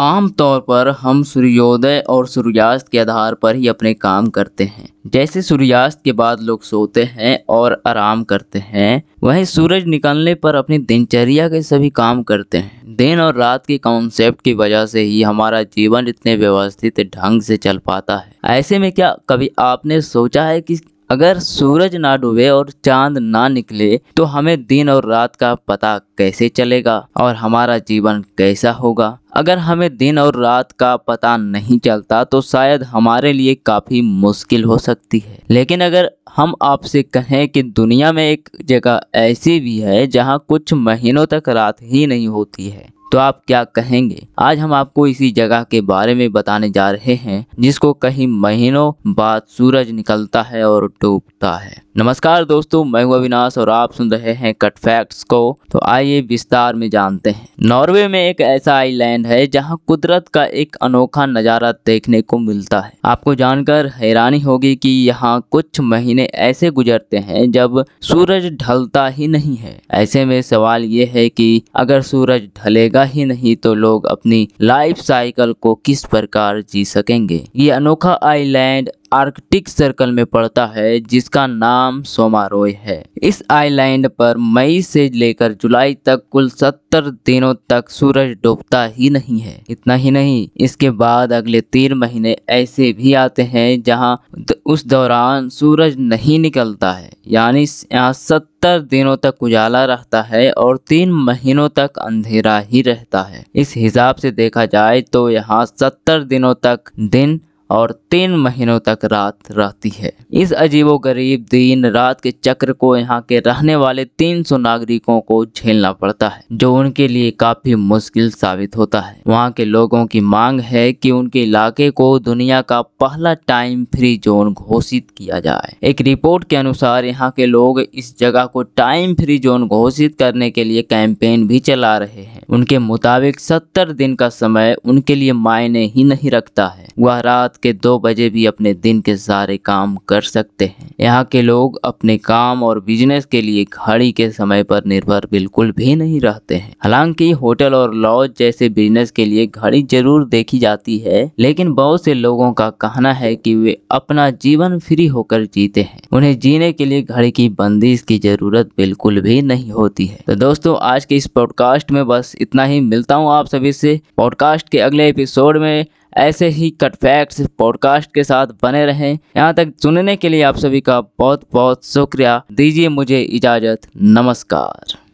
आम तौर पर हम सूर्योदय और सूर्यास्त के आधार पर ही अपने काम करते हैं। जैसे सूर्यास्त के बाद लोग सोते हैं और आराम करते हैं, वहीं सूरज निकलने पर अपनी दिनचर्या के सभी काम करते हैं। दिन और रात के कॉन्सेप्ट की वजह से ही हमारा जीवन इतने व्यवस्थित ढंग से चल पाता है। ऐसे में क्या कभी आपने सोचा है कि अगर सूरज ना डूबे और चाँद ना निकले तो हमें दिन और रात का पता कैसे चलेगा और हमारा जीवन कैसा होगा? अगर हमें दिन और रात का पता नहीं चलता तो शायद हमारे लिए काफ़ी मुश्किल हो सकती है। लेकिन अगर हम आपसे कहें कि दुनिया में एक जगह ऐसी भी है, जहाँ कुछ महीनों तक रात ही नहीं होती है तो आप क्या कहेंगे? आज हम आपको इसी जगह के बारे में बताने जा रहे हैं, जिसको कहीं महीनों बाद सूरज निकलता है और डूबता है। नमस्कार दोस्तों, मैं हूँ अविनाश और आप सुन रहे हैं कट फैक्ट्स को। तो आइए विस्तार में जानते हैं। नॉर्वे में एक ऐसा आइलैंड है, जहाँ कुदरत का एक अनोखा नज़ारा देखने को मिलता है। आपको जानकर हैरानी होगी कि यहाँ कुछ महीने ऐसे गुजरते हैं जब सूरज ढलता ही नहीं है। ऐसे में सवाल ये है कि अगर सूरज ढलेगा ही नहीं तो लोग अपनी लाइफ साइकिल को किस प्रकार जी सकेंगे? ये अनोखा आइलैंड आर्कटिक सर्कल में पड़ता है, जिसका नाम सोमारोय है। इस आइलैंड पर मई से लेकर जुलाई तक कुल सत्तर दिनों तक सूरज डूबता ही नहीं है। इतना ही नहीं, इसके बाद अगले तीन महीने ऐसे भी आते हैं, जहाँ उस दौरान सूरज नहीं निकलता है। यानी यहाँ सत्तर दिनों तक उजाला रहता है और तीन महीनों तक अंधेरा ही रहता है। इस हिसाब से देखा जाए तो यहाँ सत्तर दिनों तक दिन और तीन महीनों तक रात रहती है। इस अजीबो गरीब दिन रात के चक्र को यहाँ के रहने वाले 300 नागरिकों को झेलना पड़ता है, जो उनके लिए काफ़ी मुश्किल साबित होता है। वहाँ के लोगों की मांग है कि उनके इलाके को दुनिया का पहला टाइम फ्री जोन घोषित किया जाए। एक रिपोर्ट के अनुसार यहाँ के लोग इस जगह को टाइम फ्री जोन घोषित करने के लिए कैंपेन भी चला रहे हैं। उनके मुताबिक सत्तर दिन का समय उनके लिए मायने ही नहीं रखता है। वह रात के दो बजे भी अपने दिन के सारे काम कर सकते हैं। यहाँ के लोग अपने काम और बिज़नेस के लिए घड़ी के समय पर निर्भर बिल्कुल भी नहीं रहते हैं। हालाँकि होटल और लॉज जैसे बिज़नेस के लिए घड़ी ज़रूर देखी जाती है, लेकिन बहुत से लोगों का कहना है कि वे अपना जीवन फ्री होकर जीते हैं। उन्हें जीने के लिए घड़ी की बंदिश की ज़रूरत बिल्कुल भी नहीं होती है। तो दोस्तों, आज के इस पॉडकास्ट में बस इतना ही। मिलता हूँ आप सभी से पॉडकास्ट के अगले एपिसोड में। ऐसे ही कट फैक्ट्स पॉडकास्ट के साथ बने रहें। यहाँ तक सुनने के लिए आप सभी का बहुत बहुत शुक्रिया। दीजिए मुझे इजाज़त। नमस्कार।